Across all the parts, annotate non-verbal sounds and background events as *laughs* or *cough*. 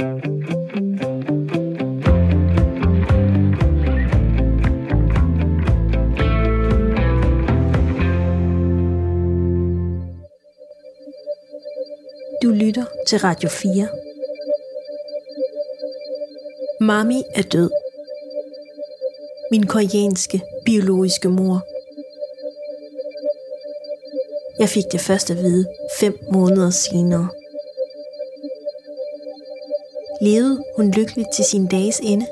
Du lytter til Radio 4. Mami er død. Min koreanske, biologiske mor. Jeg fik det først at vide fem måneder senere. Levede hun lykkeligt til sin dages ende?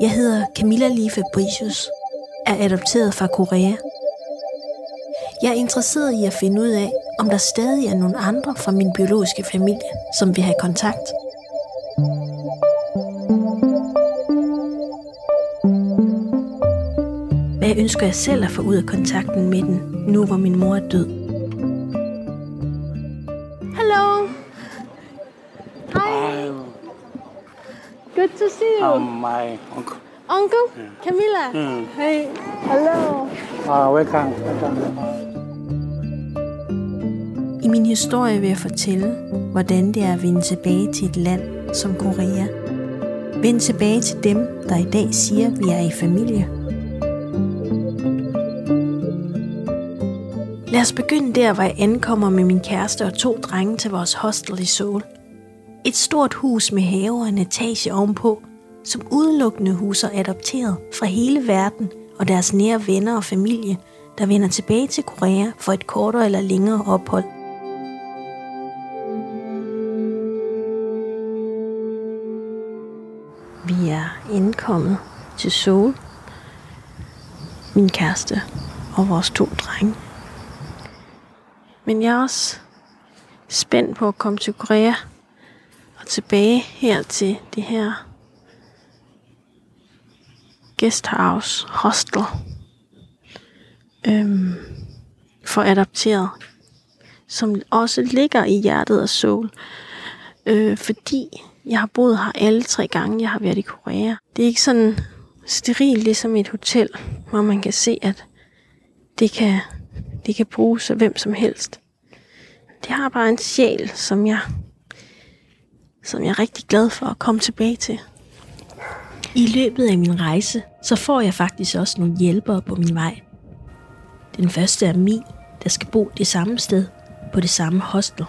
Jeg hedder Camilla Lee Fabricius, er adopteret fra Korea. Jeg er interesseret i at finde ud af, om der stadig er nogle andre fra min biologiske familie, som vil have kontakt. Hvad ønsker jeg selv at få ud af kontakten med den, nu hvor min mor er død? Um, my uncle. Uncle Camilla. Mm. Hey. Hello. Uh, welcome. welcome. I min historie vil jeg fortælle, hvordan det er at vende tilbage til et land som Korea. Vende tilbage til dem, der i dag siger, at vi er i familie. Lad os begynde der, hvor jeg ankommer med min kæreste og to drenge til vores hostel i Seoul. Et stort hus med have og en etage ovenpå, som udelukkende huser adopteret fra hele verden og deres nære venner og familie, der vender tilbage til Korea for et kortere eller længere ophold. Vi er indkommet til Seoul. Min kæreste og vores to drenge. Men jeg er også spændt på at komme til Korea og tilbage her til det her guesthouse hostel øhm, for adopteret, som også ligger i hjertet af Seoul. Øh, fordi jeg har boet her alle tre gange, jeg har været i Korea. Det er ikke sådan sterilt ligesom et hotel, hvor man kan se, at det kan, det kan bruges af hvem som helst. Det har bare en sjæl, som jeg, som jeg er rigtig glad for at komme tilbage til. I løbet af min rejse, så får jeg faktisk også nogle hjælpere på min vej. Den første er Mi, der skal bo det samme sted på det samme hostel.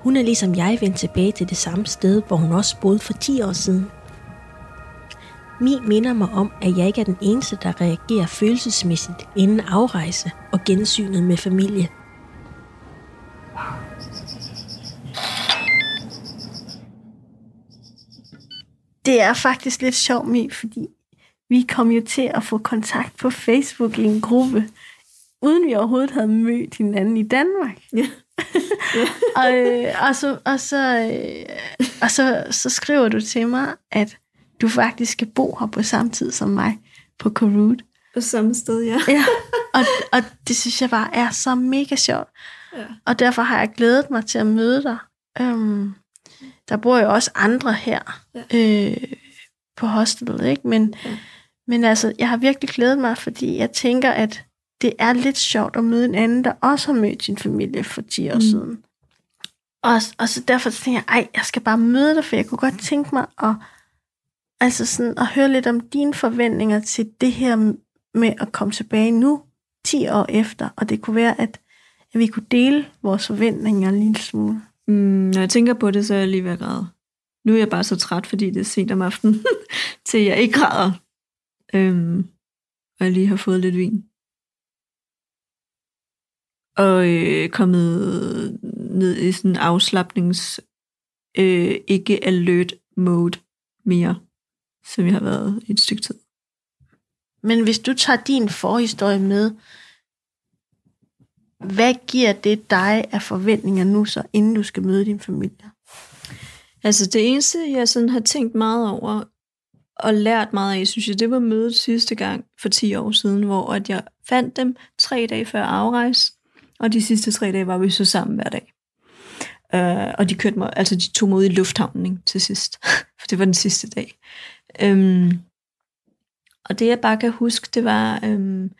Hun er ligesom jeg vendt tilbage til det samme sted, hvor hun også boede for 10 år siden. Mi minder mig om, at jeg ikke er den eneste, der reagerer følelsesmæssigt inden afrejse og gensynet med familie. Det er faktisk lidt sjovt, Mi, fordi vi kom jo til at få kontakt på Facebook i en gruppe, uden vi overhovedet havde mødt hinanden i Danmark. Ja. *laughs* og, øh, og, så, og, så, øh, og så, så skriver du til mig, at du faktisk skal bo her på samme tid som mig på Korut. På samme sted, ja. Ja, og, og det synes jeg bare er så mega sjovt. Ja. Og derfor har jeg glædet mig til at møde dig. Øhm, der bor jo også andre her øh, på hostelet, ikke? Men, Ja. men altså, jeg har virkelig glædet mig, fordi jeg tænker, at det er lidt sjovt at møde en anden, der også har mødt sin familie for 10 år Mm. siden. Og, og så derfor tænker jeg, ej, jeg skal bare møde dig, for jeg kunne godt tænke mig at, altså sådan, at høre lidt om dine forventninger til det her med at komme tilbage nu, 10 år efter, og det kunne være, at, at vi kunne dele vores forventninger en lille smule. Mm, når jeg tænker på det, så er jeg lige ved at græde. Nu er jeg bare så træt, fordi det er sent om aftenen, *laughs* til jeg ikke græder. Øhm, og jeg lige har fået lidt vin. Og øh, kommet ned i sådan en afslappnings øh, ikke alert mode mere, som jeg har været i et stykke tid. Men hvis du tager din forhistorie med, hvad giver det dig af forventninger nu så, inden du skal møde din familie? Altså det eneste, jeg sådan har tænkt meget over og lært meget af, synes jeg, det var mødet sidste gang for 10 år siden, hvor at jeg fandt dem tre dage før afrejse, og de sidste tre dage var vi så sammen hver dag. Uh, og de kørte mig, altså de tog mig ud i lufthavnen ikke, til sidst, *laughs* for det var den sidste dag. Um, og det jeg bare kan huske, det var, um,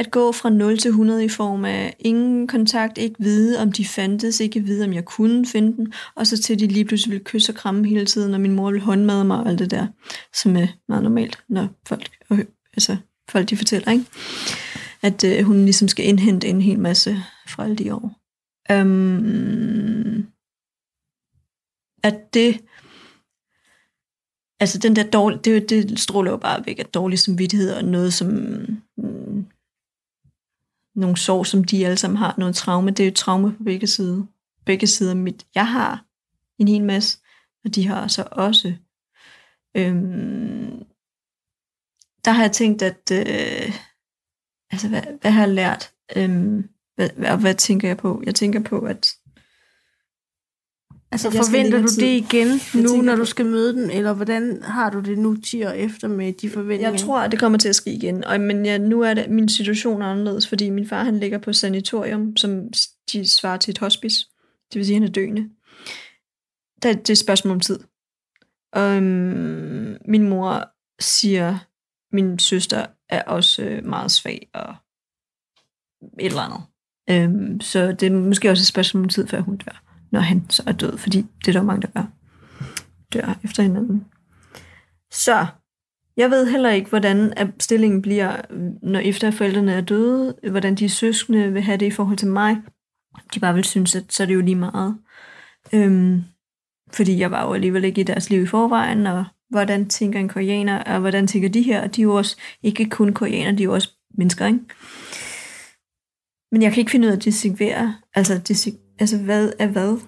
at gå fra 0 til 100 i form af ingen kontakt, ikke vide, om de fandtes, ikke vide, om jeg kunne finde dem, og så til de lige pludselig ville kysse og kramme hele tiden, og min mor ville håndmade mig og alt det der, som er meget normalt, når folk, øh, altså, folk de fortæller, ikke? at øh, hun ligesom skal indhente en hel masse fra alle de år. Um, at det, altså den der dårlige, det, det stråler jo bare væk at dårlig samvittighed og noget, som nogle sår, som de alle sammen har, noget traume. Det er jo traume på begge sider. Begge sider mit. Jeg har en hel masse, og de har så også. Øhm, der har jeg tænkt, at øh, altså, hvad, hvad har jeg lært? Øhm, hvad, hvad, hvad tænker jeg på? Jeg tænker på, at Altså forventer du det igen jeg nu, når du skal møde den, eller hvordan har du det nu 10 år efter med de forventninger? Jeg tror, at det kommer til at ske igen, og, men ja, nu er det, min situation er anderledes, fordi min far han ligger på sanatorium, som de svarer til et hospice, det vil sige, at han er døende. Det, det er et spørgsmål om tid. Og øhm, min mor siger, min søster er også øh, meget svag og et eller andet. Øhm, så det er måske også et spørgsmål om tid, før hun dør når han så er død, fordi det er der mange, der gør. Dør efter hinanden. Så, jeg ved heller ikke, hvordan stillingen bliver, når efter forældrene er døde, hvordan de søskende vil have det i forhold til mig. De bare vil synes, at så er det jo lige meget. Øhm, fordi jeg var jo alligevel ikke i deres liv i forvejen, og hvordan tænker en koreaner, og hvordan tænker de her, og de er jo også ikke kun koreaner, de er jo også mennesker, ikke? Men jeg kan ikke finde ud af at dissekvere, altså dissekvere Altså, hvad er hvad?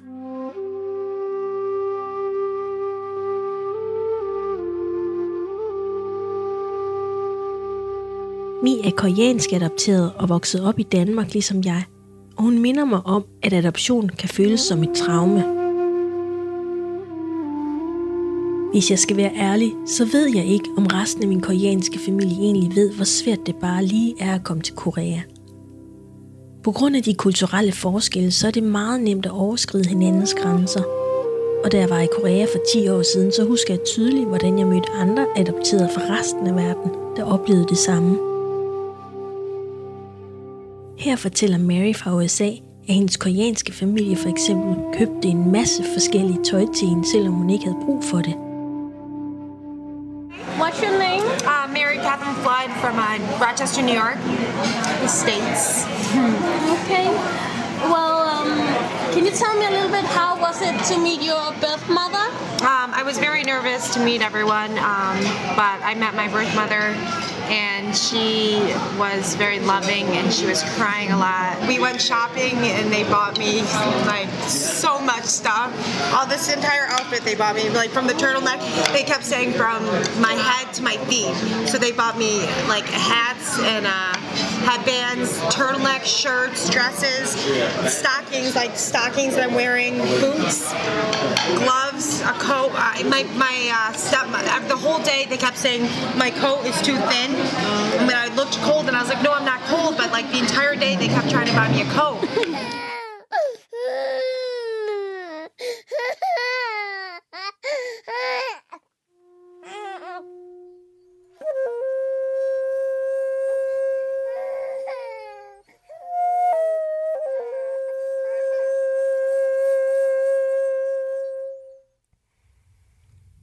Mi er koreansk adopteret og vokset op i Danmark ligesom jeg, og hun minder mig om, at adoption kan føles som et traume. Hvis jeg skal være ærlig, så ved jeg ikke, om resten af min koreanske familie egentlig ved, hvor svært det bare lige er at komme til Korea. På grund af de kulturelle forskelle, så er det meget nemt at overskride hinandens grænser. Og da jeg var i Korea for 10 år siden, så husker jeg tydeligt, hvordan jeg mødte andre adopterede fra resten af verden, der oplevede det samme. Her fortæller Mary fra USA, at hendes koreanske familie for eksempel købte en masse forskellige tøj til hende, selvom hun ikke havde brug for det. From uh, Rochester, New York, the States. Okay. Well, um, can you tell me a little bit how was it to meet your birth mother? Um, I was very nervous to meet everyone, um, but I met my birth mother and she was very loving and she was crying a lot. We went shopping and they bought me like so much stuff. All this entire outfit they bought me, like from the turtleneck, they kept saying from my head to my feet. So they bought me like hats and uh, headbands, turtleneck shirts, dresses, stockings, like stockings that I'm wearing, boots, gloves, a coat. Uh, my my uh, step, the whole day they kept saying my coat is too thin I mean, I looked cold and I was like, no, I'm not cold. But like the entire day, they kept trying to buy me a coat.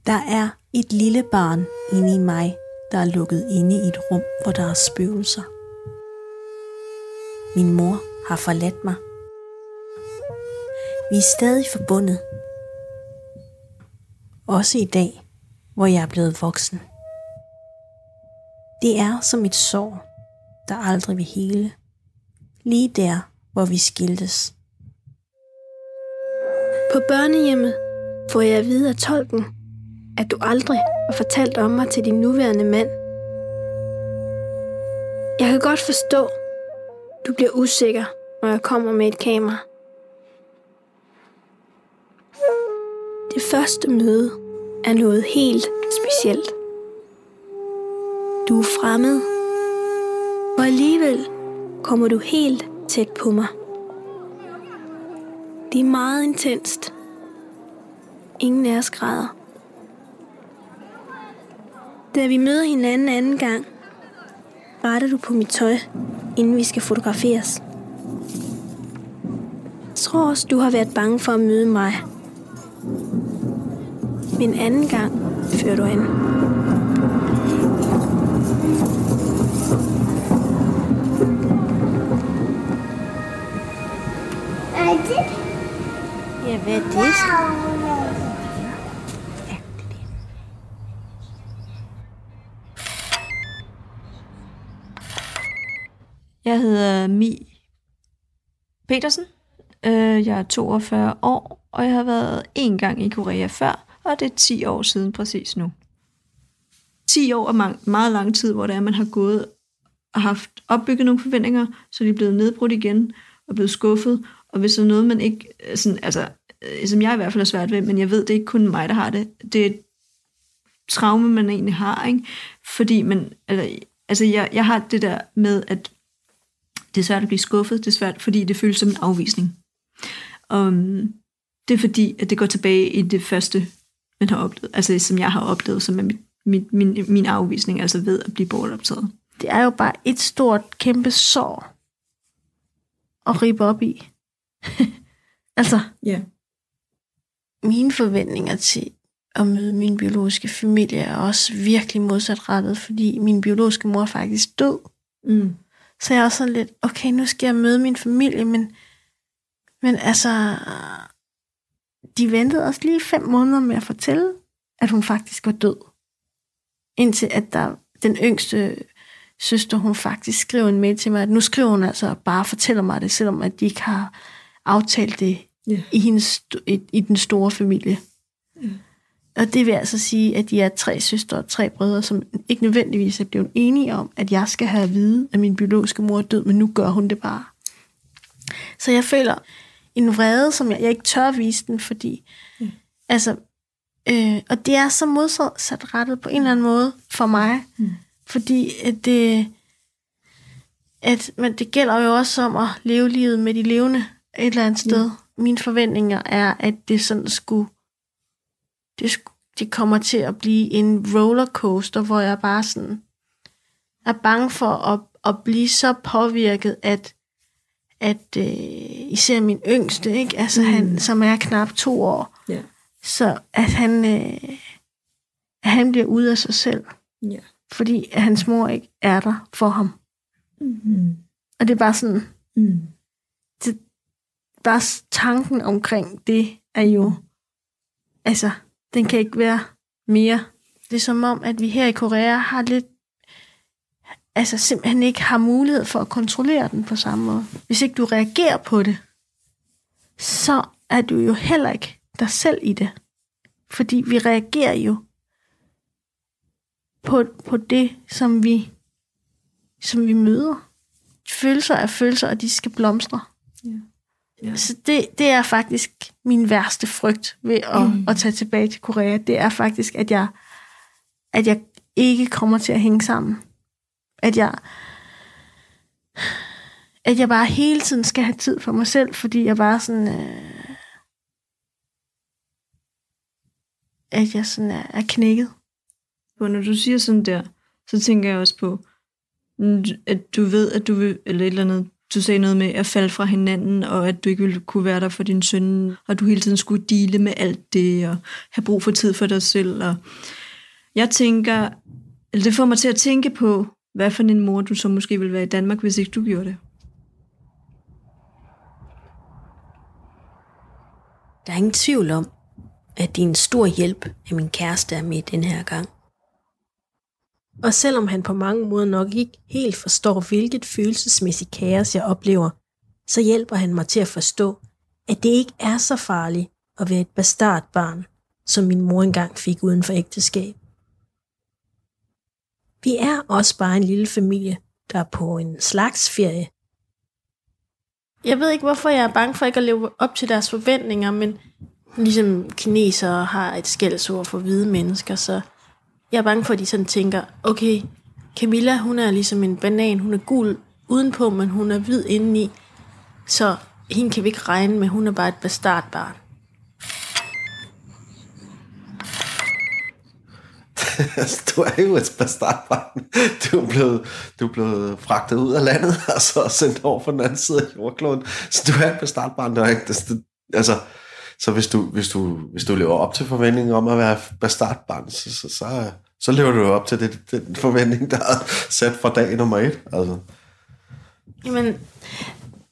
Der er et lille barn inde i mig, der er lukket inde i et rum, hvor der er spøgelser. Min mor har forladt mig. Vi er stadig forbundet. Også i dag, hvor jeg er blevet voksen. Det er som et sår, der aldrig vil hele. Lige der, hvor vi skiltes. På børnehjemmet får jeg at vide af tolken, at du aldrig og fortalt om mig til din nuværende mand. Jeg kan godt forstå, du bliver usikker, når jeg kommer med et kamera. Det første møde er noget helt specielt. Du er fremmed, og alligevel kommer du helt tæt på mig. Det er meget intenst. Ingen af os græder. Da vi møder hinanden anden gang, retter du på mit tøj, inden vi skal fotograferes. Jeg tror også, du har været bange for at møde mig. Men anden gang fører du an. Ja, hvad er det? Jeg hedder Mi Petersen. Øh, Jeg er 42 år, og jeg har været en gang i Korea før, og det er 10 år siden præcis nu. 10 år er meget lang tid, hvor det er, man har gået og haft opbygget nogle forventninger, så de er blevet nedbrudt igen og blevet skuffet. Og hvis der er noget, man ikke, øh, sådan, altså, øh, som jeg i hvert fald er svært ved, men jeg ved, det er ikke kun mig, der har det. Det er et traume, man egentlig har, ikke? Fordi man, altså, altså jeg, jeg har det der med, at det er svært at blive skuffet, det er svært, fordi det føles som en afvisning. Um, det er fordi, at det går tilbage i det første, man har oplevet, altså som jeg har oplevet, som er mit, mit, min, min afvisning, altså ved at blive bortoptaget. Det er jo bare et stort, kæmpe sår at ribe op i. *laughs* altså, Ja. mine forventninger til at møde min biologiske familie er også virkelig modsatrettet, fordi min biologiske mor er faktisk død. Mm. Så jeg er også sådan lidt, okay, nu skal jeg møde min familie, men, men altså, de ventede også lige fem måneder med at fortælle, at hun faktisk var død. Indtil at der, den yngste søster, hun faktisk skrev en mail til mig, at nu skriver hun altså bare fortæller mig det, selvom at de ikke har aftalt det Ja. i, hendes, i, i den store familie. Og det vil altså sige, at de er tre søstre og tre brødre, som ikke nødvendigvis er blevet enige om, at jeg skal have at vide, at min biologiske mor er død, men nu gør hun det bare. Så jeg føler en vrede, som jeg, jeg ikke tør vise den, fordi... Mm. Altså, øh, og det er så modsat rettet på en eller anden måde for mig, mm. fordi at det, at, men det gælder jo også om at leve livet med de levende et eller andet sted. Mm. Mine forventninger er, at det sådan skulle det, det kommer til at blive en rollercoaster, hvor jeg bare sådan er bange for at, at blive så påvirket, at, at øh, især min yngste, ikke? Altså, mm. han, som er knap to år, Ja. så at han, øh, at han bliver ude af sig selv, Ja. fordi at hans mor ikke er der for ham. Mm. Og det er bare sådan, Mm. bare s- tanken omkring det er jo, altså, den kan ikke være mere. Det er som om, at vi her i Korea har lidt, altså simpelthen ikke har mulighed for at kontrollere den på samme måde. Hvis ikke du reagerer på det, så er du jo heller ikke dig selv i det. Fordi vi reagerer jo på, på det, som vi, som vi møder. Følelser er følelser, og de skal blomstre. Ja. Så det, det er faktisk min værste frygt ved at, mm. at tage tilbage til Korea. Det er faktisk, at jeg, at jeg ikke kommer til at hænge sammen. At jeg, at jeg bare hele tiden skal have tid for mig selv, fordi jeg bare sådan... Øh, at jeg sådan er, er knækket. Og når du siger sådan der, så tænker jeg også på, at du ved, at du vil, eller et eller andet, du sagde noget med at falde fra hinanden, og at du ikke ville kunne være der for din søn, og du hele tiden skulle dele med alt det, og have brug for tid for dig selv. Og jeg tænker, eller det får mig til at tænke på, hvad for en mor du så måske ville være i Danmark, hvis ikke du gjorde det. Der er ingen tvivl om, at det er en stor hjælp, at min kæreste er med den her gang. Og selvom han på mange måder nok ikke helt forstår, hvilket følelsesmæssigt kaos jeg oplever, så hjælper han mig til at forstå, at det ikke er så farligt at være et bastardbarn, som min mor engang fik uden for ægteskab. Vi er også bare en lille familie, der er på en slags ferie. Jeg ved ikke, hvorfor jeg er bange for ikke at leve op til deres forventninger, men ligesom kinesere har et skældsord for hvide mennesker, så jeg er bange for, at de sådan tænker, okay, Camilla, hun er ligesom en banan, hun er gul udenpå, men hun er hvid indeni, så hende kan vi ikke regne med, hun er bare et bastardbarn. *laughs* du er jo et bastardbarn. Du er, blevet, du er blevet fragtet ud af landet, *laughs* og så sendt over på den anden side af jordkloden. Så du er et bastardbarn, der er ikke... Altså, så hvis du, hvis, du, hvis du lever op til forventningen om at være bastardbarn, så, så, så, så lever du op til det, den forventning, der er sat fra dag nummer et. Altså. Jamen,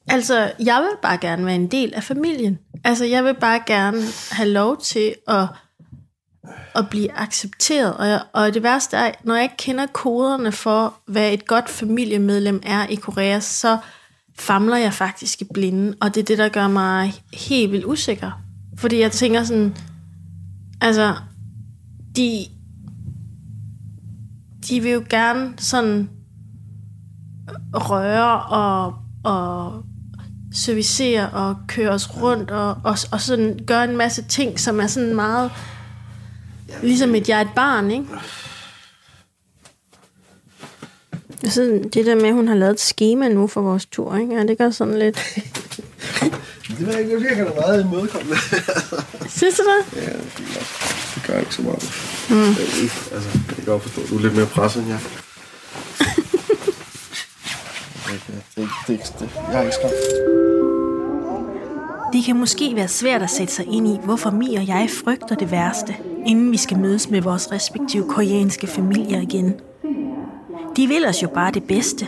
altså, jeg vil bare gerne være en del af familien. Altså, jeg vil bare gerne have lov til at, at blive accepteret. Og, jeg, og det værste er, når jeg ikke kender koderne for, hvad et godt familiemedlem er i Korea, så famler jeg faktisk i blinden, Og det er det, der gør mig helt vildt usikker. Fordi jeg tænker sådan, altså, de, de vil jo gerne sådan røre og, og servicere og køre os rundt og, og, og sådan gøre en masse ting, som er sådan meget ligesom et jeg er et barn, ikke? Sådan, det der med, at hun har lavet et schema nu for vores tur, ikke? Ja, det gør sådan lidt... *laughs* Det ved jeg ikke, det virker da meget imødekommende. *laughs* Synes du det? ja, det gør ikke så meget. Mm. Altså, jeg kan godt forstå, at du er lidt mere presset end jeg. *laughs* det, det, det, det, jeg er ikke skræmt. Det kan måske være svært at sætte sig ind i, hvorfor Mi og jeg frygter det værste, inden vi skal mødes med vores respektive koreanske familier igen. De vil os jo bare det bedste.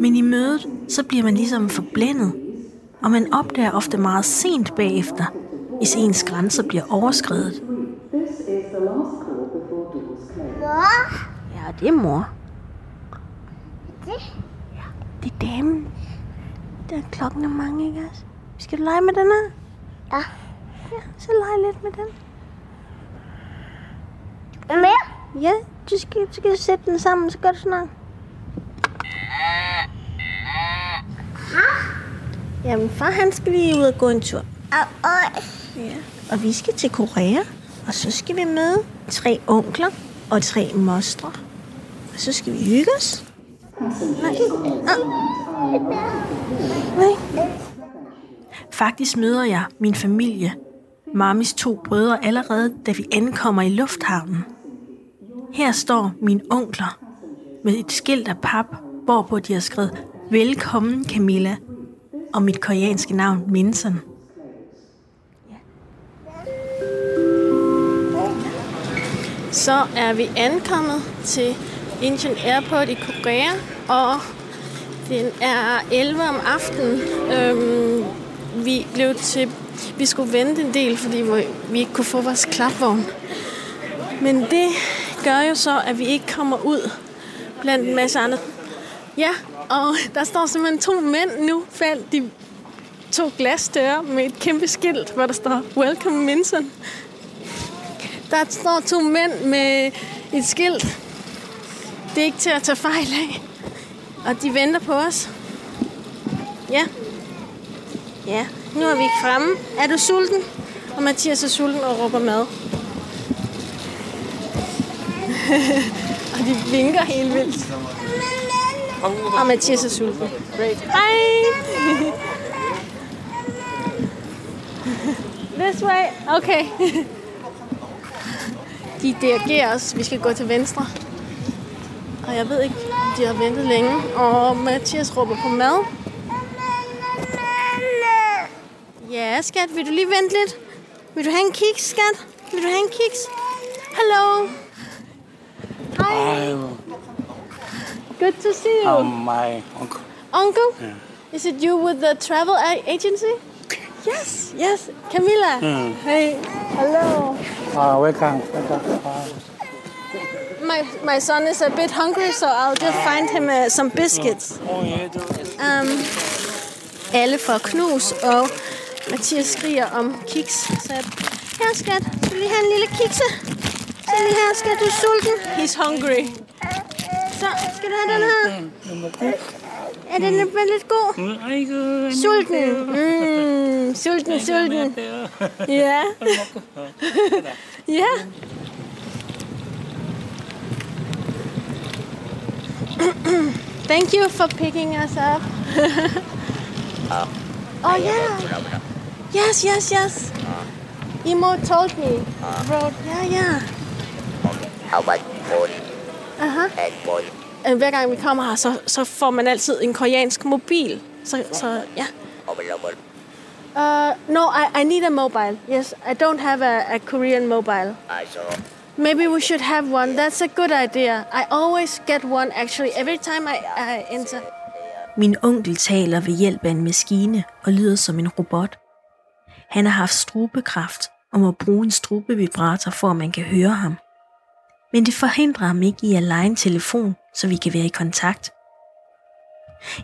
Men i mødet, så bliver man ligesom forblændet. Og man opdager ofte meget sent bagefter, hvis ens grænser bliver overskrevet. Ja, det er mor. Ja, det er damen. Der er klokken er mange, ikke også? Skal du lege med den her? Ja. Ja, så lege lidt med den. Hvad mere? Ja, du skal, du skal sætte den sammen, så gør du sådan her. Jamen, far han skal lige ud og gå en tur. Og, og, Ja. Og vi skal til Korea, og så skal vi møde tre onkler og tre mostre. Og så skal vi hygge os. Nej. Nej. Faktisk møder jeg min familie, Mamis to brødre, allerede da vi ankommer i lufthavnen. Her står mine onkler med et skilt af pap, hvorpå de har skrevet Velkommen Camilla og mit koreanske navn Minson. Så er vi ankommet til Incheon Airport i Korea, og den er 11 om aftenen. Øhm, vi blev til, vi skulle vente en del, fordi vi ikke kunne få vores klapvogn. Men det gør jo så, at vi ikke kommer ud blandt en masse andre. Ja, og der står simpelthen to mænd nu, faldt de to glasdøre med et kæmpe skilt, hvor der står Welcome Minson. Der står to mænd med et skilt. Det er ikke til at tage fejl af. Og de venter på os. Ja. Ja, nu er vi fremme. Er du sulten? Og Mathias er sulten og råber mad. *laughs* og de vinker helt vildt. Og Mathias er sulten. Great. Hej! This way. Okay. De dirigerer os. Vi skal gå til venstre. Og jeg ved ikke, om de har ventet længe. Og Mathias råber på mad. Ja, skat. Vil du lige vente lidt? Vil du have en kiks, skat? Vil du have en kiks? Hello. Hi. I, Good to see you. I'm my uncle. Uncle? Yeah. Is it you with the travel a- agency? Yes, yes. Camilla. Mm. Hey. Hello. Uh, welcome. welcome. My, my son is a bit hungry, so I'll just find him uh, some biscuits. oh, yeah, Um, alle får knus, og Mathias skriger om kiks. Så her skat, skal du lige have en lille kikse? Så lige her, skat, du er sulten? He's hungry. Så, skal du have den her? Er den lidt god? Sulten. Mm, sulten, sulten. Ja. ja. Thank you for picking us up. *laughs* oh yeah. Yes, yes, yes. Emo told me. Wrote, yeah, yeah. Aha. Øh, Hver gang vi kommer her, så, så får man altid en koreansk mobil. Så, så ja. Uh, no, I, I need a mobile. Yes, I don't have a, a Korean mobile. I saw. Maybe we should have one. That's a good idea. I always get one actually every time I, I enter. Min onkel taler ved hjælp af en maskine og lyder som en robot. Han har haft strubekræft og må bruge en strubevibrator for, at man kan høre ham. Men det forhindrer ham ikke i at lege en telefon, så vi kan være i kontakt.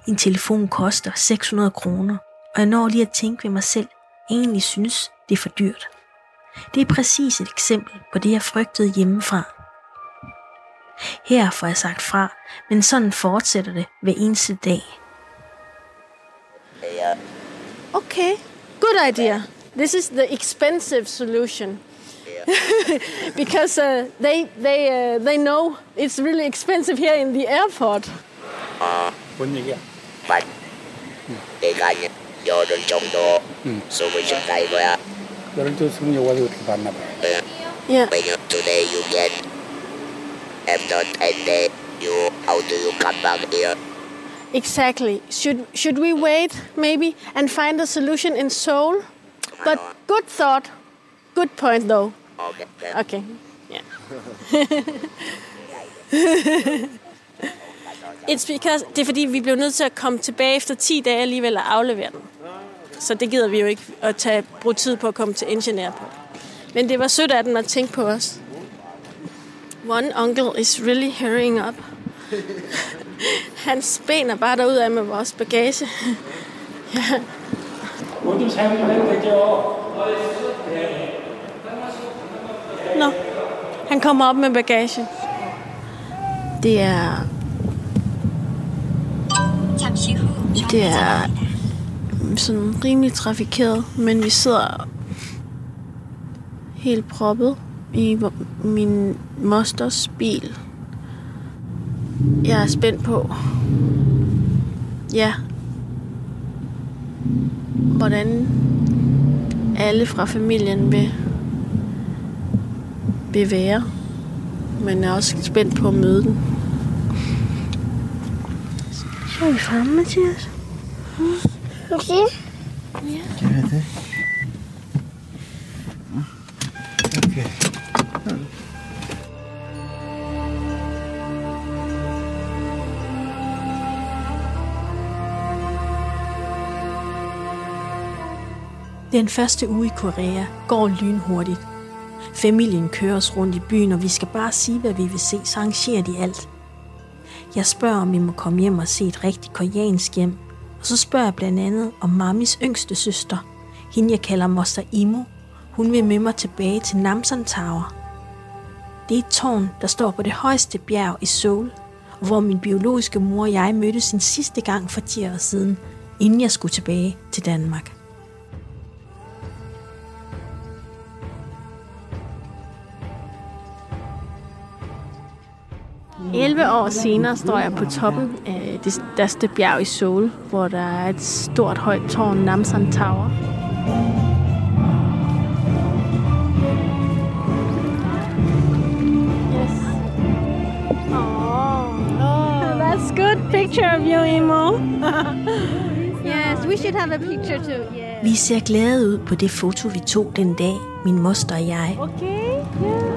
En telefon koster 600 kroner, og jeg når lige at tænke ved mig selv, egentlig synes, det er for dyrt. Det er præcis et eksempel på det, jeg frygtede hjemmefra. Her får jeg sagt fra, men sådan fortsætter det hver eneste dag. Okay, good idea. This is the expensive solution. *laughs* because uh, they they uh, they know it's really expensive here in the airport. Uh, yeah. Today you get after 10 days, you, how do you come back here? Exactly. Should should we wait maybe and find a solution in Seoul? But good thought, good point though. Okay. Okay. Yeah. *laughs* It's because, det er fordi, vi blev nødt til at komme tilbage efter 10 dage alligevel og aflevere den. Så det gider vi jo ikke at tage, bruge tid på at komme til ingeniør på. Men det var sødt af den at tænke på os. One uncle is really hurrying up. *laughs* Han ben bare derud af med vores bagage. *laughs* ja. Undus, 죠. Han kommer op med bagage. Det er... Det er sådan rimelig trafikeret, men vi sidder helt proppet i min mosters bil. Jeg er spændt på, ja, hvordan alle fra familien vil vil være. Men jeg er også spændt på at møde den. Så er vi fremme, Mathias. Okay. Den første uge i Korea går lynhurtigt. Familien kører os rundt i byen, og vi skal bare sige, hvad vi vil se, så arrangerer de alt. Jeg spørger, om vi må komme hjem og se et rigtigt koreansk hjem. Og så spørger jeg blandt andet om mammis yngste søster. Hende jeg kalder Moster Imo. Hun vil med mig tilbage til Namsan Tower. Det er et tårn, der står på det højeste bjerg i Seoul, og hvor min biologiske mor og jeg mødtes sin sidste gang for 10 år siden, inden jeg skulle tilbage til Danmark. 11 år senere står jeg på toppen af det største bjerg i Seoul, hvor der er et stort højt tårn, Namsan Tower. Yes. Oh, that's good picture of you, Imo. *laughs* yes, we should have a picture too. Yeah. Vi ser glade ud på det foto, vi tog den dag, min moster og jeg. Okay. Yeah.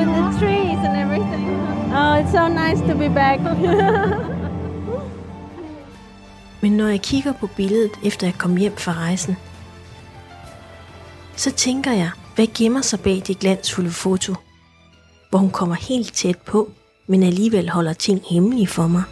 With the trees and everything. Oh, it's so nice to be back. *laughs* Men når jeg kigger på billedet, efter jeg kom hjem fra rejsen, så tænker jeg, hvad gemmer sig bag det glansfulde foto, hvor hun kommer helt tæt på, men alligevel holder ting hemmelige for mig.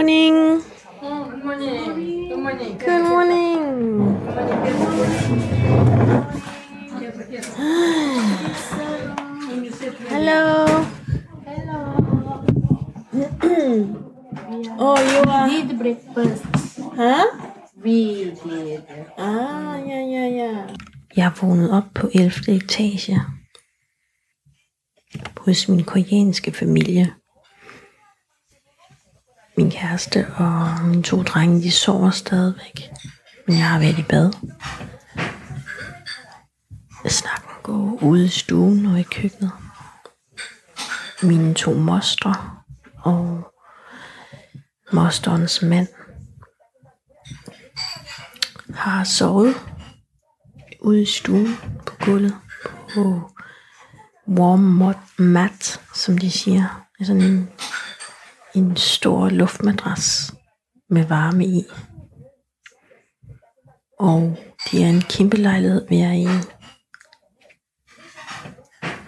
Good morning. Good morning. Good morning. Good morning. Hello. Hello. oh, you are. Eat breakfast. Hæ? Ah, ja, ja, ja. Jeg er vågnet op på 11. etage hos min koreanske familie. Min kæreste og mine to drenge, de sover stadigvæk. Men jeg har været i bad. Snakken går ude i stuen og i køkkenet. Mine to mostre og mosterens mand har sovet ude i stuen på gulvet på warm mat, som de siger. Det er sådan en, en stor luftmadras med varme i. Og det er en kæmpe lejlighed, vi er i.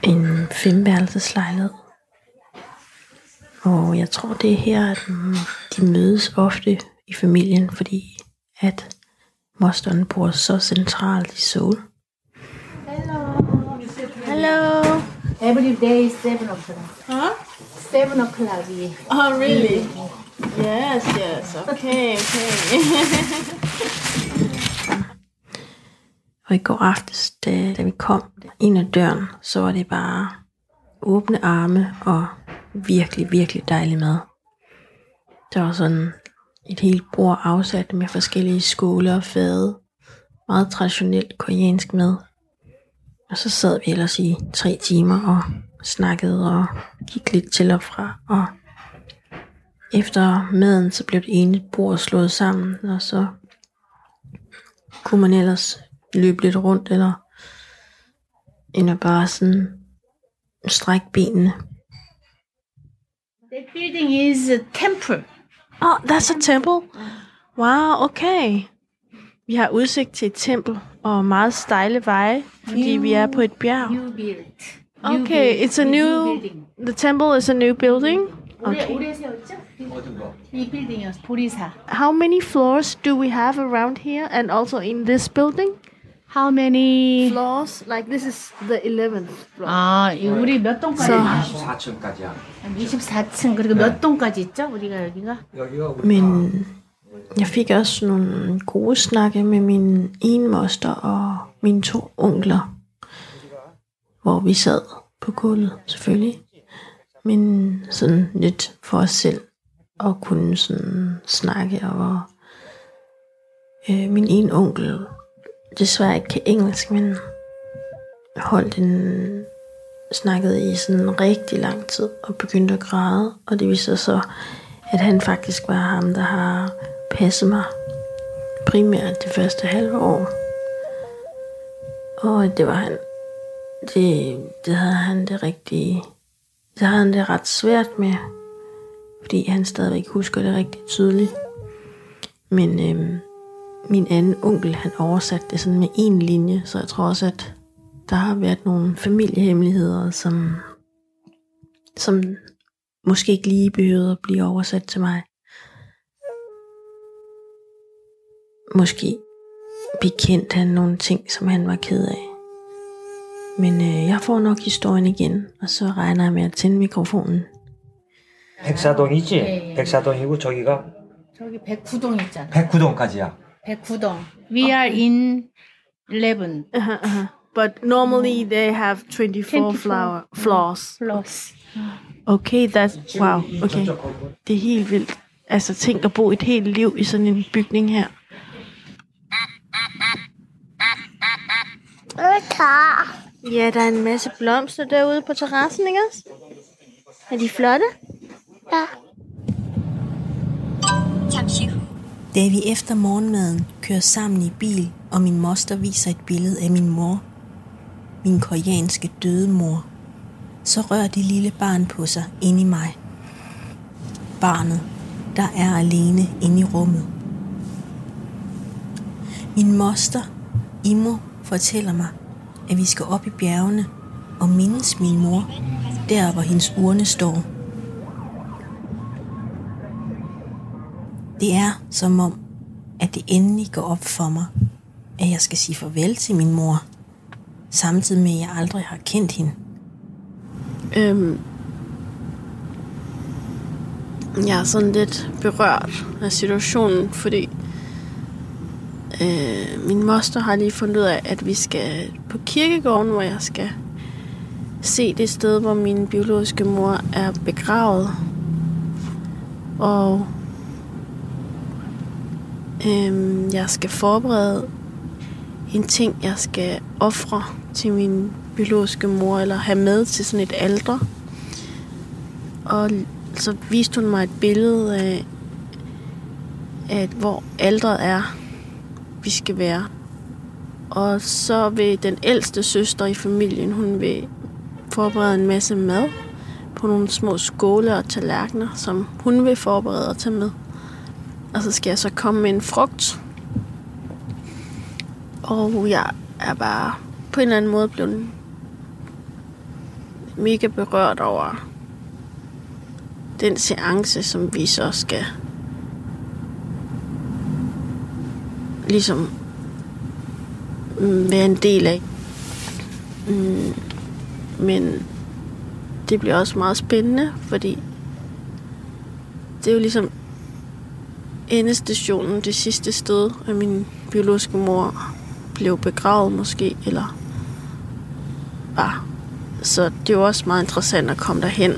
En femværelseslejlighed. Og jeg tror, det er her, at de mødes ofte i familien, fordi at mosteren bor så centralt i Seoul. Hello. Every day is seven o'clock. Huh? Seven o'clock. yeah. Oh, really? Yes, yes. Okay, okay. Og i går aftes, da, da vi kom ind ad døren, så var det bare åbne arme og virkelig, virkelig dejlig mad. Der var sådan et helt bord afsat med forskellige skåle og fade. Meget traditionelt koreansk mad. Og så sad vi ellers i tre timer og snakkede og gik lidt til og fra. Og efter maden, så blev det ene bord slået sammen, og så kunne man ellers løbe lidt rundt, eller at bare sådan strække benene. That building is a temple. Oh, that's a temple. Wow, okay. Vi har udsigt til et tempel og meget stejle veje, fordi vi er på et bjerg. New built. New Okay, built. it's a new. building. The temple is a new building. 올해 Okay. 올해 세웠죠? 이 빌딩이요. 보리사. How many floors do we have around here, and also in this building? How many? Floors, like this is the 11th floor. 아, 이 우리 몇 동까지? So- 24층까지야. 24층. 그리고 몇 동까지 있죠? 우리가 여기가? 여기가 우리 Men jeg fik også nogle gode snakke med min ene moster og mine to onkler. Hvor vi sad på gulvet, selvfølgelig. Men sådan lidt for os selv. Og kunne sådan snakke. Og hvor øh, min ene onkel desværre ikke kan engelsk, men holdt en snakkede i sådan rigtig lang tid og begyndte at græde. Og det viser sig så, at han faktisk var ham, der har passet mig primært det første halve år. Og det var han. Det, det havde han det rigtige. Det havde han det ret svært med. Fordi han stadigvæk husker det rigtig tydeligt. Men øhm, min anden onkel, han oversatte det sådan med en linje. Så jeg tror også, at der har været nogle familiehemmeligheder, som, som måske ikke lige behøvede at blive oversat til mig. Måske bekendte han nogle ting, som han var ked af. Men øh, jeg får nok historien igen, og så regner jeg med at tænde mikrofonen. 백사동이지? 네. 백사동이고 저기가 저기 109동 있잖아. 109동까지야. 109동. We are in 11 Uh-huh, uh-huh. But normally they have 24, 24 flower, floors. floors. Okay, that's wow. Okay, det er helt vildt. Altså tænk at bo et helt liv i sådan en bygning her. Øtter. Ja, der er en masse blomster derude på terrassen, ikke også? Er de flotte? Ja. Da vi efter morgenmaden kører sammen i bil, og min moster viser et billede af min mor, min koreanske døde mor, så rører det lille barn på sig ind i mig. Barnet, der er alene inde i rummet. Min moster, Imo, fortæller mig, at vi skal op i bjergene og mindes min mor, der hvor hendes urne står. Det er som om, at det endelig går op for mig, at jeg skal sige farvel til min mor, samtidig med at jeg aldrig har kendt hende. Øhm, jeg er sådan lidt berørt af situationen, fordi øh, min moster har lige fundet ud af, at vi skal på kirkegården, hvor jeg skal se det sted, hvor min biologiske mor er begravet. Og øh, jeg skal forberede en ting, jeg skal ofre til min biologiske mor, eller have med til sådan et alter. Og så viste hun mig et billede af, at hvor alderet er, vi skal være. Og så vil den ældste søster i familien, hun vil forberede en masse mad på nogle små skåle og tallerkener, som hun vil forberede at tage med. Og så skal jeg så komme med en frugt. Og jeg er bare på en eller anden måde blevet mega berørt over den seance, som vi så skal ligesom være en del af. Mm, men det bliver også meget spændende, fordi det er jo ligesom endestationen, det sidste sted, at min biologiske mor blev begravet måske, eller bare. Så det er jo også meget interessant at komme derhen.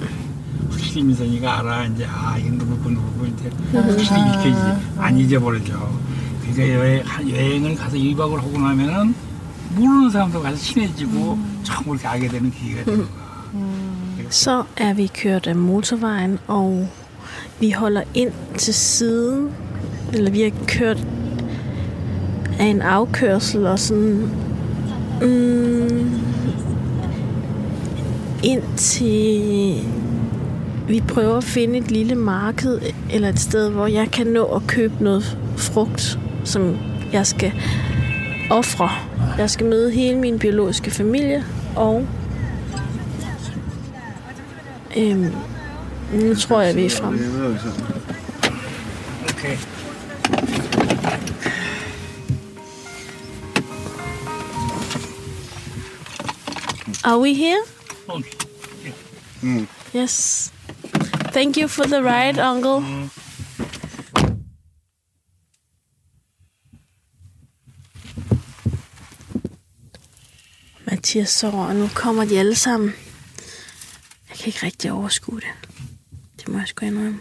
확 실히 민선이가 알아 이제 아 이거 누구 거 누구 거 이제 확실히 이렇게 이제 안 잊어버리죠. 그러니까 여행, 여행을 가서 1박을 하고 나면은 모르는 사람도 가서 친해지고 처음 그렇게 알게 되는 기회가 되는 거야. Så er vi kørt af motorvejen, og vi holder ind til siden, eller vi har kørt af en afkørsel og sådan mm, ind til vi prøver at finde et lille marked eller et sted, hvor jeg kan nå at købe noget frugt, som jeg skal ofre. Jeg skal møde hele min biologiske familie, og øhm, nu tror jeg, vi er fremme. Okay. Are we here? Okay. Yes. Thank you for the ride, uncle. Siger sover, og nu kommer de alle sammen. Jeg kan ikke rigtig overskue det. Det må jeg sgu indrømme.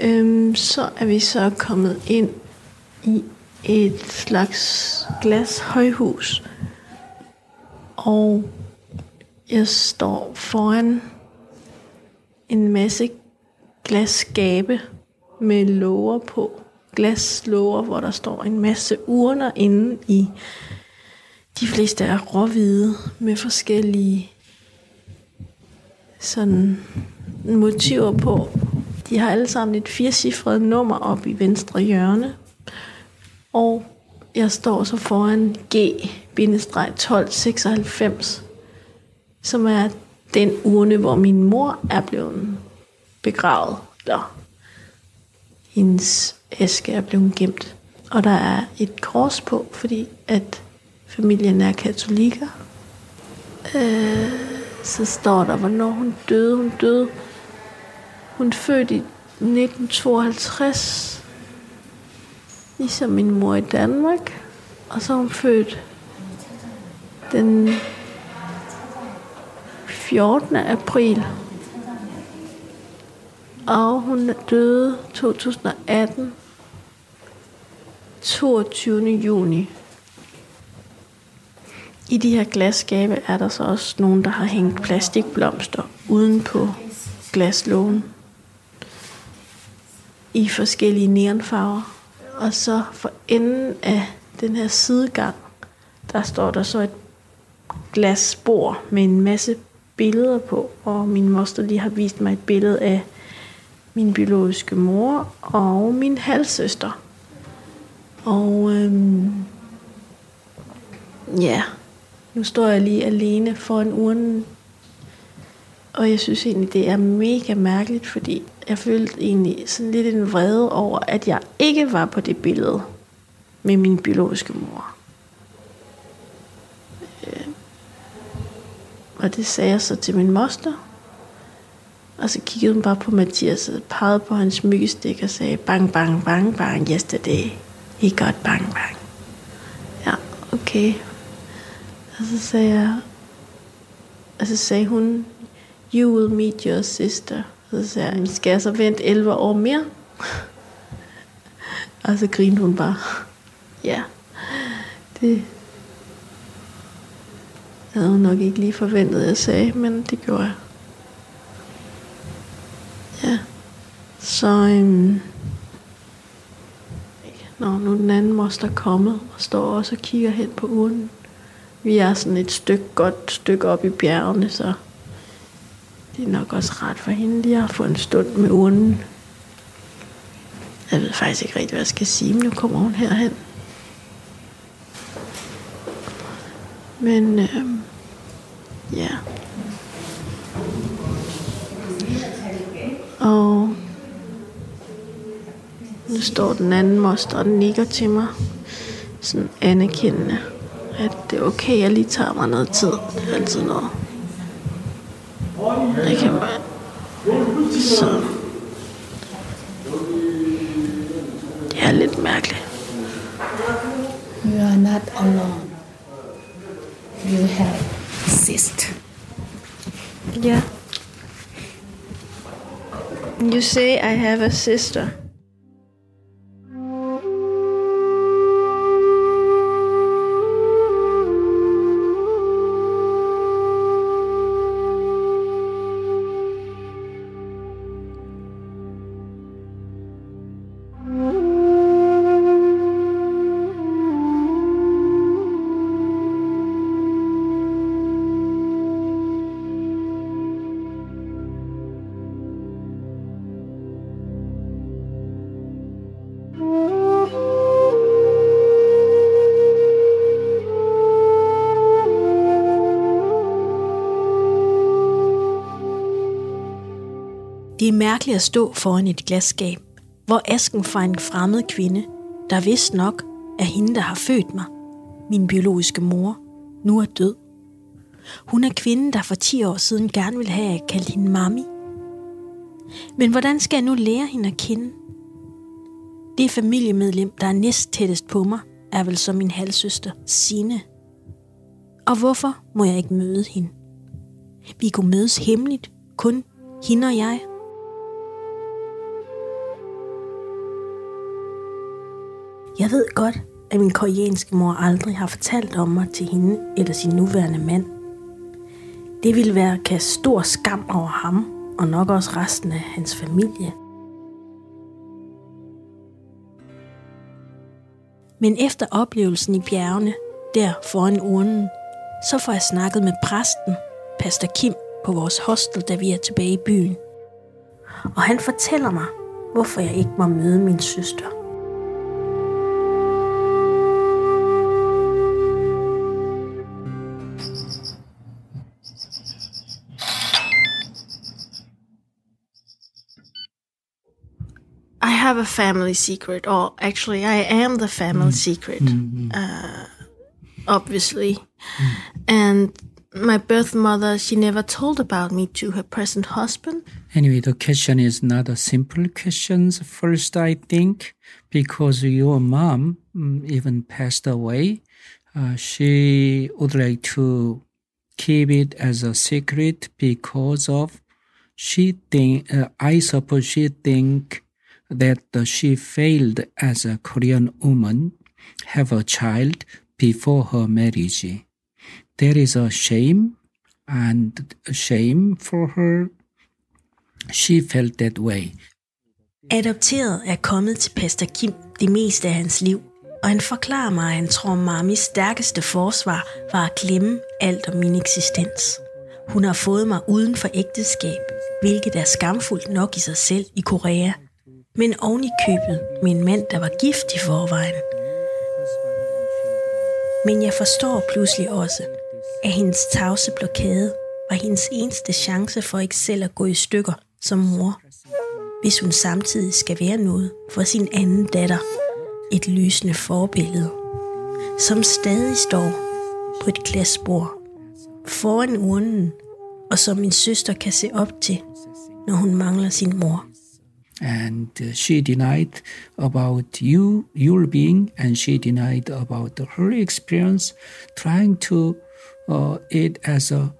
Øhm, så er vi så kommet ind i et slags glas højhus. Og jeg står foran en masse glasskabe med låger på. Glaslåger, hvor der står en masse urner inde i. De fleste er råhvide med forskellige sådan motiver på. De har alle sammen et firecifret nummer op i venstre hjørne. Og jeg står så foran G-1296, som er den urne, hvor min mor er blevet begravet. Der. Hendes æske er blevet gemt. Og der er et kors på, fordi at familien er katolikker. Øh, så står der, hvornår hun døde. Hun døde. Hun født i 1952 ligesom min mor i Danmark. Og så er hun født den 14. april. Og hun døde 2018. 22. juni. I de her glasskabe er der så også nogen, der har hængt plastikblomster uden på glaslågen. I forskellige neonfarver. Og så for enden af den her sidegang, der står der så et glasbord med en masse billeder på, og min moster lige har vist mig et billede af min biologiske mor og min halvsøster. Og øhm, ja, nu står jeg lige alene foran urnen, og jeg synes egentlig, det er mega mærkeligt, fordi jeg følte egentlig sådan lidt en vrede over, at jeg ikke var på det billede med min biologiske mor. Øh, Og det sagde jeg så til min moster. Og så kiggede hun bare på Mathias og pegede på hans smykkestik og sagde, bang, bang, bang, bang, yesterday. He got bang, bang. Ja, okay. Og så sagde jeg, og så sagde hun, you will meet your sister. Og så sagde jeg, skal jeg så vente 11 år mere? *laughs* og så grinede hun bare. *laughs* Ja, det havde hun nok ikke lige forventet, at jeg sagde, men det gjorde jeg. Ja, så øhm, Nå, nu er den anden moster kommet og står også og kigger hen på urnen. Vi er sådan et stykke, godt stykke op i bjergene, så det er nok også ret for hende lige at få en stund med urnen. Jeg ved faktisk ikke rigtig, hvad jeg skal sige, men nu kommer hun herhen. Men øhm, ja. Og nu står den anden moster og nikker til mig. Sådan anerkendende, at det er okay, jeg lige tager mig noget tid. Det er altid noget. Det kan man. Så. Det er lidt mærkeligt. You are not alone. You have sister. Yeah. You say I have a sister. Det er mærkeligt at stå foran et glasskab, hvor asken fra en fremmed kvinde, der vist nok er hende, der har født mig, min biologiske mor, nu er død. Hun er kvinden, der for 10 år siden gerne ville have kaldt hende mami. Men hvordan skal jeg nu lære hende at kende? Det familiemedlem, der er næst tættest på mig, er vel som min halvsøster, Sine. Og hvorfor må jeg ikke møde hende? Vi kunne mødes hemmeligt, kun hende og jeg. Jeg ved godt, at min koreanske mor aldrig har fortalt om mig til hende eller sin nuværende mand. Det ville være at kaste stor skam over ham, og nok også resten af hans familie. Men efter oplevelsen i bjergene, der foran urnen, så får jeg snakket med præsten, Pastor Kim, på vores hostel, da vi er tilbage i byen. Og han fortæller mig, hvorfor jeg ikke må møde min søster. Have a family secret, or actually, I am the family secret, uh, obviously. And my birth mother, she never told about me to her present husband. Anyway, the question is not a simple question. First, I think because your mom mm, even passed away, uh, she would like to keep it as a secret because of she think uh, I suppose she think that she failed as a Korean woman have a child before her marriage. There is a shame and a shame for her. She felt that way. Adopteret er kommet til Pastor Kim det meste af hans liv, og han forklarer mig, at han tror, mamis stærkeste forsvar var at glemme alt om min eksistens. Hun har fået mig uden for ægteskab, hvilket er skamfuldt nok i sig selv i Korea. Men oven i købet med en mand, der var gift i forvejen. Men jeg forstår pludselig også, at hendes tavse blokade var hendes eneste chance for ikke selv at gå i stykker som mor, hvis hun samtidig skal være noget for sin anden datter, et lysende forbillede, som stadig står på et glasbord foran urnen, og som min søster kan se op til, når hun mangler sin mor. And uh, she denied about you your being and she denied about her experience trying to uh, it as a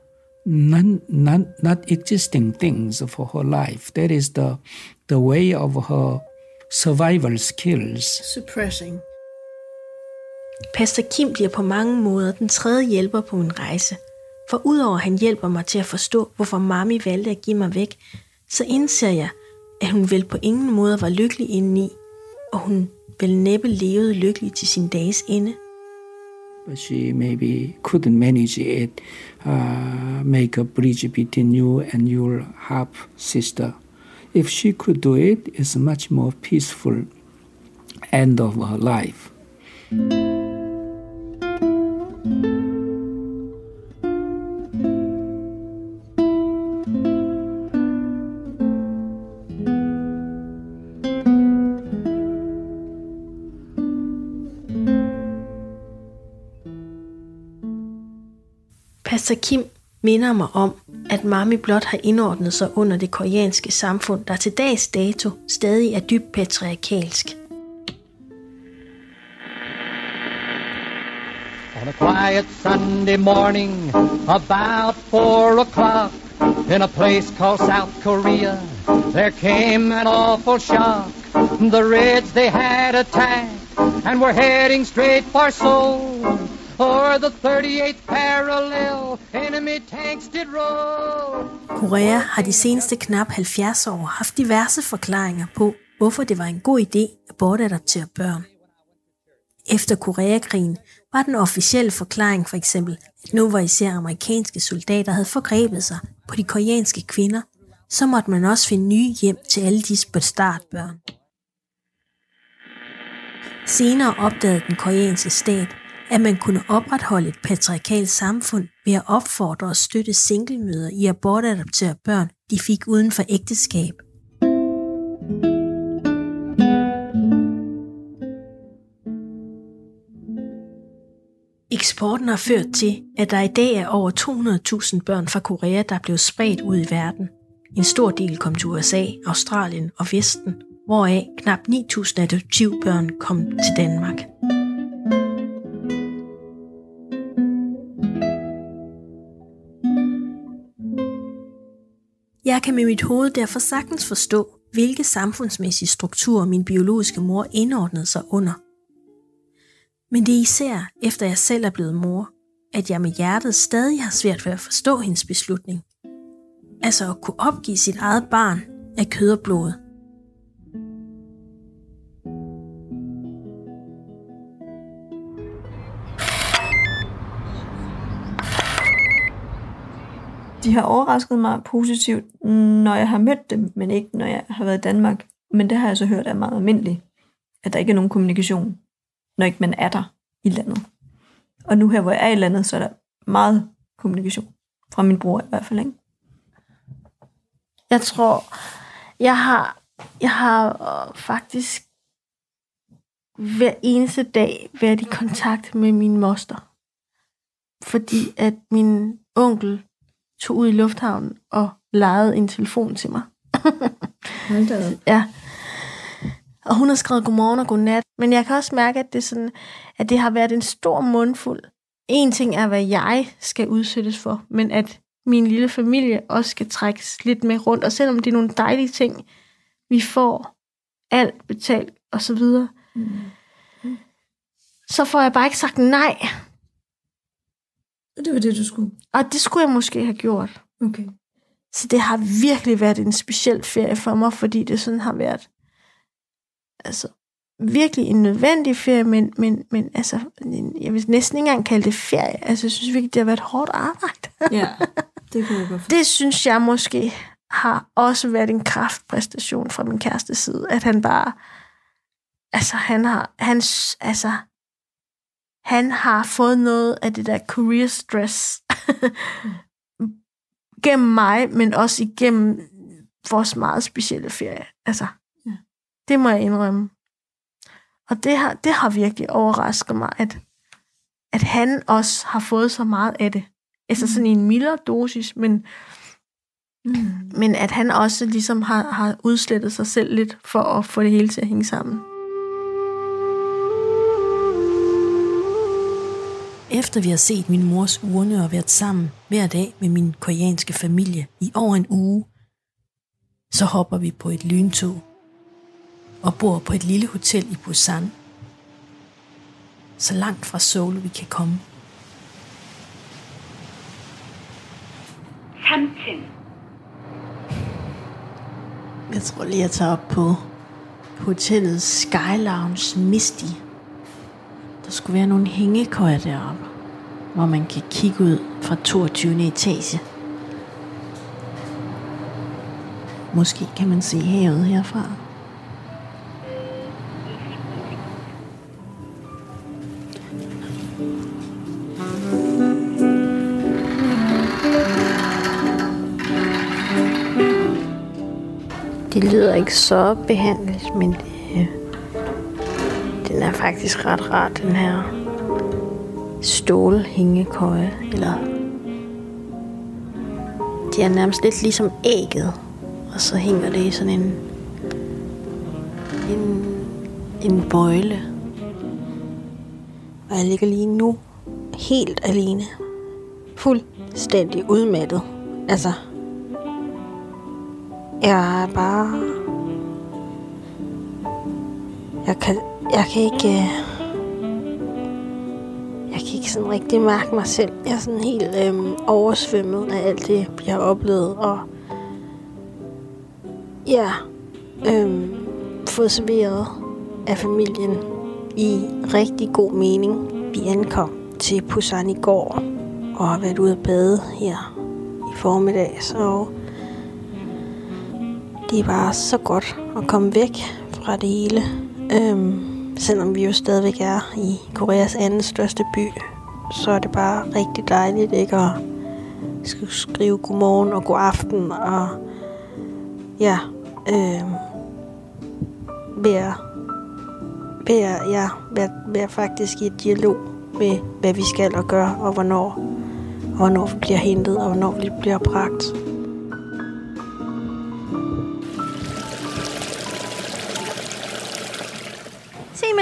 non, non, not existing things for her life that is the the way of her survival skills Suppressing. Pastor Kim bliver på mange måder den tredje hjælper på min rejse. For udover at han hjælper mig til at forstå, hvorfor mami valgte at give mig væk, så indser jeg, at hun vel på ingen måde var lykkelig indeni, og hun vel næppe levede lykkelig til sin dages ende. but she maybe couldn't manage it uh, make a bridge between you and your half sister if she could do it it's a much more peaceful end of her life Pastor Kim minder mig om, at mami blot har indordnet sig under det koreanske samfund, der til dags dato stadig er dybt patriarkalsk. On a quiet Sunday morning, about four o'clock, in a place called South Korea, there came an awful shock. The Reds, they had attacked and were heading straight for Seoul. Or the 38th parallel, enemy tanks did roll. Korea har de seneste knap 70 år haft diverse forklaringer på, hvorfor det var en god idé at bortadoptere børn. Efter Koreakrigen var den officielle forklaring for eksempel, at nu var især amerikanske soldater havde forgrebet sig på de koreanske kvinder, så måtte man også finde nye hjem til alle disse bastardbørn. Senere opdagede den koreanske stat, at man kunne opretholde et patriarkalt samfund ved at opfordre og støtte singlemøder i at bortadoptere børn, de fik uden for ægteskab. Eksporten har ført til, at der i dag er over 200.000 børn fra Korea, der er blevet spredt ud i verden. En stor del kom til USA, Australien og Vesten, hvoraf knap 9.000 adoptivbørn kom til Danmark. Jeg kan med mit hoved derfor sagtens forstå, hvilke samfundsmæssige strukturer min biologiske mor indordnede sig under. Men det er især, efter jeg selv er blevet mor, at jeg med hjertet stadig har svært ved at forstå hendes beslutning. Altså at kunne opgive sit eget barn af kød og blod. De har overrasket mig positivt, når jeg har mødt dem, men ikke når jeg har været i Danmark. Men det har jeg så hørt er meget almindeligt, at der ikke er nogen kommunikation, når ikke man er der i landet. Og nu her, hvor jeg er i landet, så er der meget kommunikation. Fra min bror i hvert fald, ikke? Jeg tror, jeg har, jeg har øh, faktisk hver eneste dag været i kontakt med min moster. Fordi at min onkel tog ud i lufthavnen og lejede en telefon til mig. *laughs* ja. Og hun har skrevet godmorgen og godnat. Men jeg kan også mærke, at det, sådan, at det har været en stor mundfuld. En ting er, hvad jeg skal udsættes for, men at min lille familie også skal trækkes lidt med rundt. Og selvom det er nogle dejlige ting, vi får alt betalt og så videre, mm. så får jeg bare ikke sagt nej. Det var det, du skulle. Og det skulle jeg måske have gjort. Okay. Så det har virkelig været en speciel ferie for mig, fordi det sådan har været altså, virkelig en nødvendig ferie, men, men, men altså, jeg vil næsten ikke engang kalde det ferie. Altså, jeg synes virkelig, det har været hårdt arbejde. Ja, det kunne jeg godt *laughs* Det synes jeg måske har også været en kraftpræstation fra min kæreste side, at han bare, altså han har, han, altså, han har fået noget af det der career stress *laughs* gennem mig, men også igennem vores meget specielle ferie. Altså, Ja. det må jeg indrømme. Og det har, det har virkelig overrasket mig, at, at han også har fået så meget af det. Altså sådan i en mildere dosis, men, Mm. men at han også ligesom har, har udslettet sig selv lidt for at få det hele til at hænge sammen. Efter vi har set min mors urne og været sammen hver dag med min koreanske familie i over en uge, så hopper vi på et lyntog og bor på et lille hotel i Busan. Så langt fra Seoul vi kan komme. 3층. Jeg tror lige, jeg tager op på hotellet Sky Lounge Misty. Der skulle være nogle hængekøjer deroppe, hvor man kan kigge ud fra 22. etage. Måske kan man se havet herfra. Det lyder ikke så behandlet, men det, den er faktisk ret rar, den her stålhængekøje. Eller de er nærmest lidt ligesom ægget. Og så hænger det i sådan en, en, en bøjle. Og jeg ligger lige nu helt alene. Fuldstændig udmattet. Altså, jeg er bare... Jeg kan, jeg kan ikke... øh, Jeg kan ikke sådan rigtig mærke mig selv. Jeg er sådan helt øh, oversvømmet af alt det, jeg har oplevet. Og ja, øh, fået serveret af familien i rigtig god mening. Vi ankom til Busan i går og har været ude at bade her i formiddag. Så det er bare så godt at komme væk fra det hele. Øhm, selvom vi jo stadigvæk er i Koreas anden største by, så er det bare rigtig dejligt ikke at skulle skrive godmorgen og god aften og ja, øh, være, være, ja, være, være faktisk i et dialog med, hvad vi skal og gøre, og hvornår, og hvornår vi bliver hentet, og hvornår vi bliver bragt.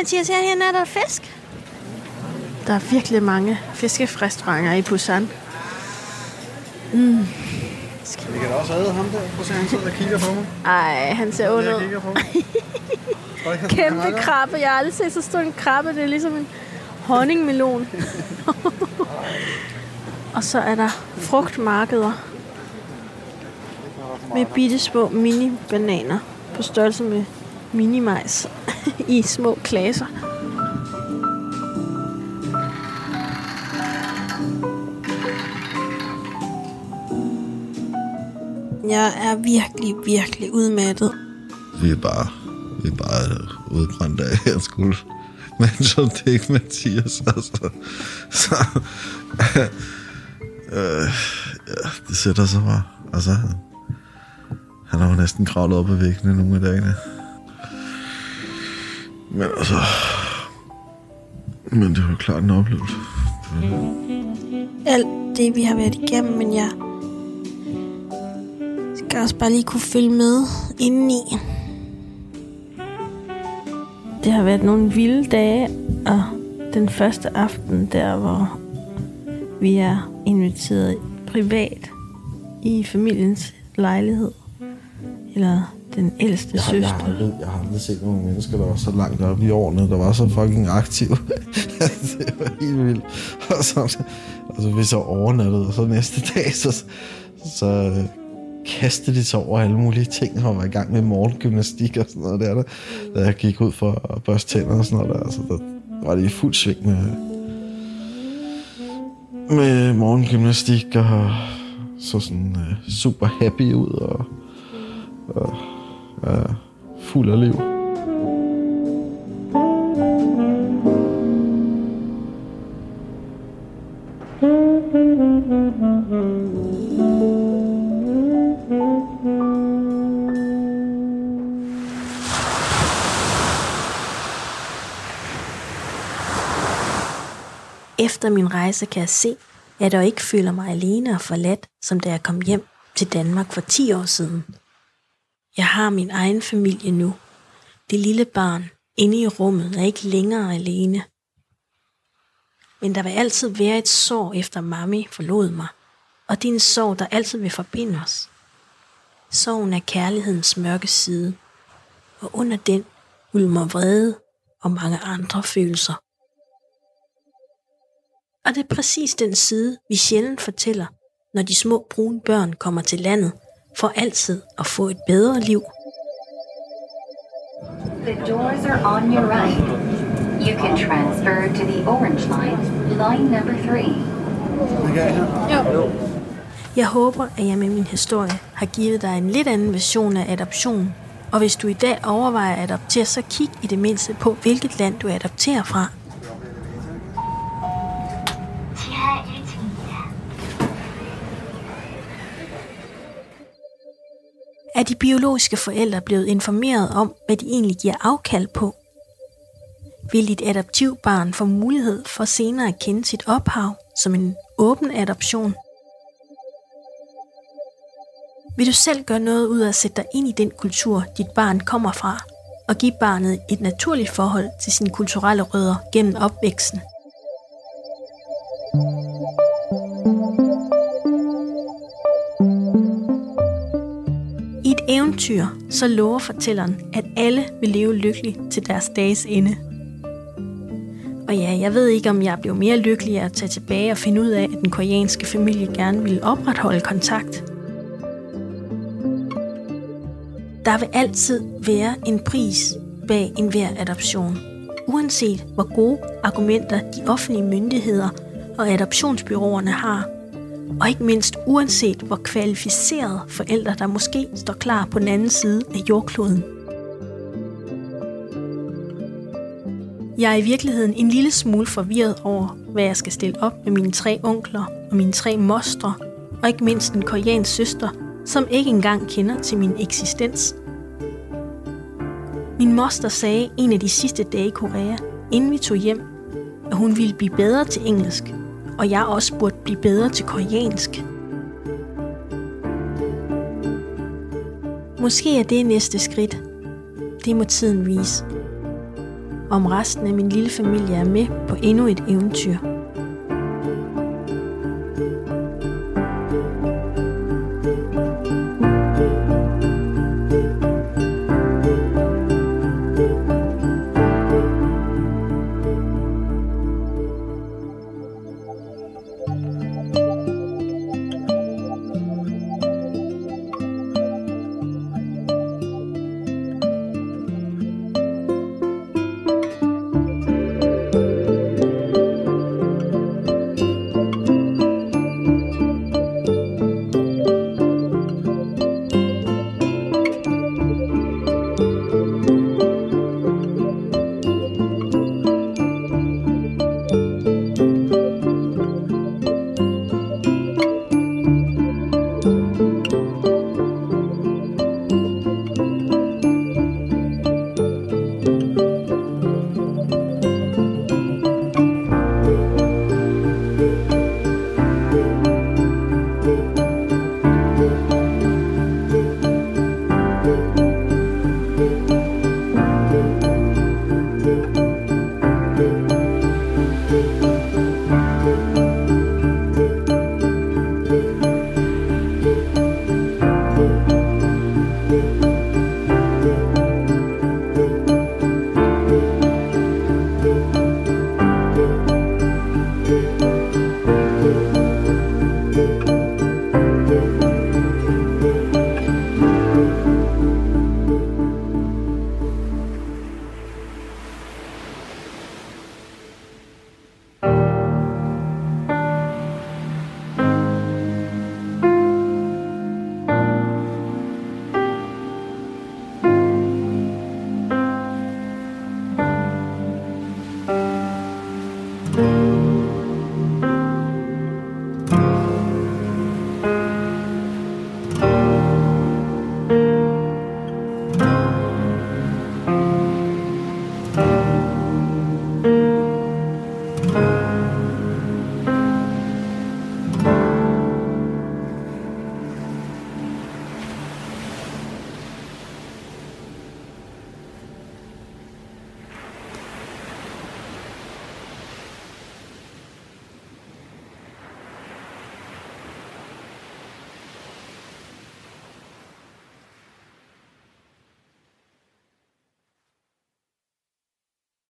Mathias, herhen er der fisk. Der er virkelig mange fiskefrestauranter i Busan. Mm. Vi kan da også æde ham der. Prøv at han sidder og kigger på mig. Ej, han ser ond ud. *laughs* Kæmpe krabbe. Jeg har aldrig set så stor en krabbe. Det er ligesom en honningmelon. *laughs* Og så er der frugtmarkeder med bitte små mini-bananer på størrelse med minimajs *laughs* i små klaser. Jeg er virkelig, virkelig udmattet. Vi er bare, vi er bare udbrændt af, jeg skulle men som det ikke Mathias, altså. Så, *laughs* øh, ja, det sætter sig bare. Altså, han har jo næsten kravlet op ad væggene nogle af dagene. Men altså, men det var jo klart en oplevelse. alt det, vi har været igennem, men jeg skal også bare lige kunne følge med indeni. Det har været nogle vilde dage, og den første aften der, hvor vi er inviteret privat i familiens lejlighed, eller den ældste Jeg, har- jeg, søster. har aldrig, jeg har aldrig set nogle mennesker, der var så langt oppe i årene, der var så fucking aktive. *laughs* det var helt vildt. Og så, altså, vi så overnattede, og så næste dag, så, så øh, kastede de sig over alle mulige ting, og var i gang med morgengymnastik og sådan noget der. der. Da jeg gik ud for at børste tænder og sådan noget der, altså, der var det i fuld sving med, med morgengymnastik, og så sådan øh, super happy ud, og, og ja, fuld af liv. Efter min rejse kan jeg se, at jeg ikke føler mig alene og forladt, som da jeg kom hjem til Danmark for 10 år siden. Jeg har min egen familie nu. Det lille barn inde i rummet er ikke længere alene. Men der vil altid være et sår efter mami forlod mig, og det er en sorg, der altid vil forbinde os. Sorgen er kærlighedens mørke side, og under den ulmer vrede og mange andre følelser. Og det er præcis den side, vi sjældent fortæller, når de små brune børn kommer til landet, for altid at få et bedre liv. The doors are on your right. You can transfer to the orange line, line number three. Jeg håber, at jeg med min historie har givet dig en lidt anden version af adoption. Og hvis du i dag overvejer at adoptere, så kig i det mindste på, hvilket land du adopterer fra. Er de biologiske forældre blevet informeret om, hvad de egentlig giver afkald på? Vil dit adoptivbarn få mulighed for senere at kende sit ophav som en åben adoption? Vil du selv gøre noget ud af at sætte dig ind i den kultur, dit barn kommer fra, og give barnet et naturligt forhold til sine kulturelle rødder gennem opvæksten? thank you eventyr, så lover fortælleren, at alle vil leve lykkeligt til deres dages ende. Og ja, jeg ved ikke, om jeg blev mere lykkelig af at tage tilbage og finde ud af, at den koreanske familie gerne ville opretholde kontakt. Der vil altid være en pris bag enhver adoption. Uanset hvor gode argumenter de offentlige myndigheder og adoptionsbyråerne har. Og ikke mindst uanset hvor kvalificerede forældre, der måske står klar på den anden side af jordkloden. Jeg er i virkeligheden en lille smule forvirret over, hvad jeg skal stille op med mine tre onkler og mine tre mostre, og ikke mindst en koreansk søster, som ikke engang kender til min eksistens. Min moster sagde en af de sidste dage i Korea, inden vi tog hjem, at hun ville blive bedre til engelsk, og jeg også burde blive bedre til koreansk. Måske er det næste skridt. Det må tiden vise. Om resten af min lille familie er med på endnu et eventyr.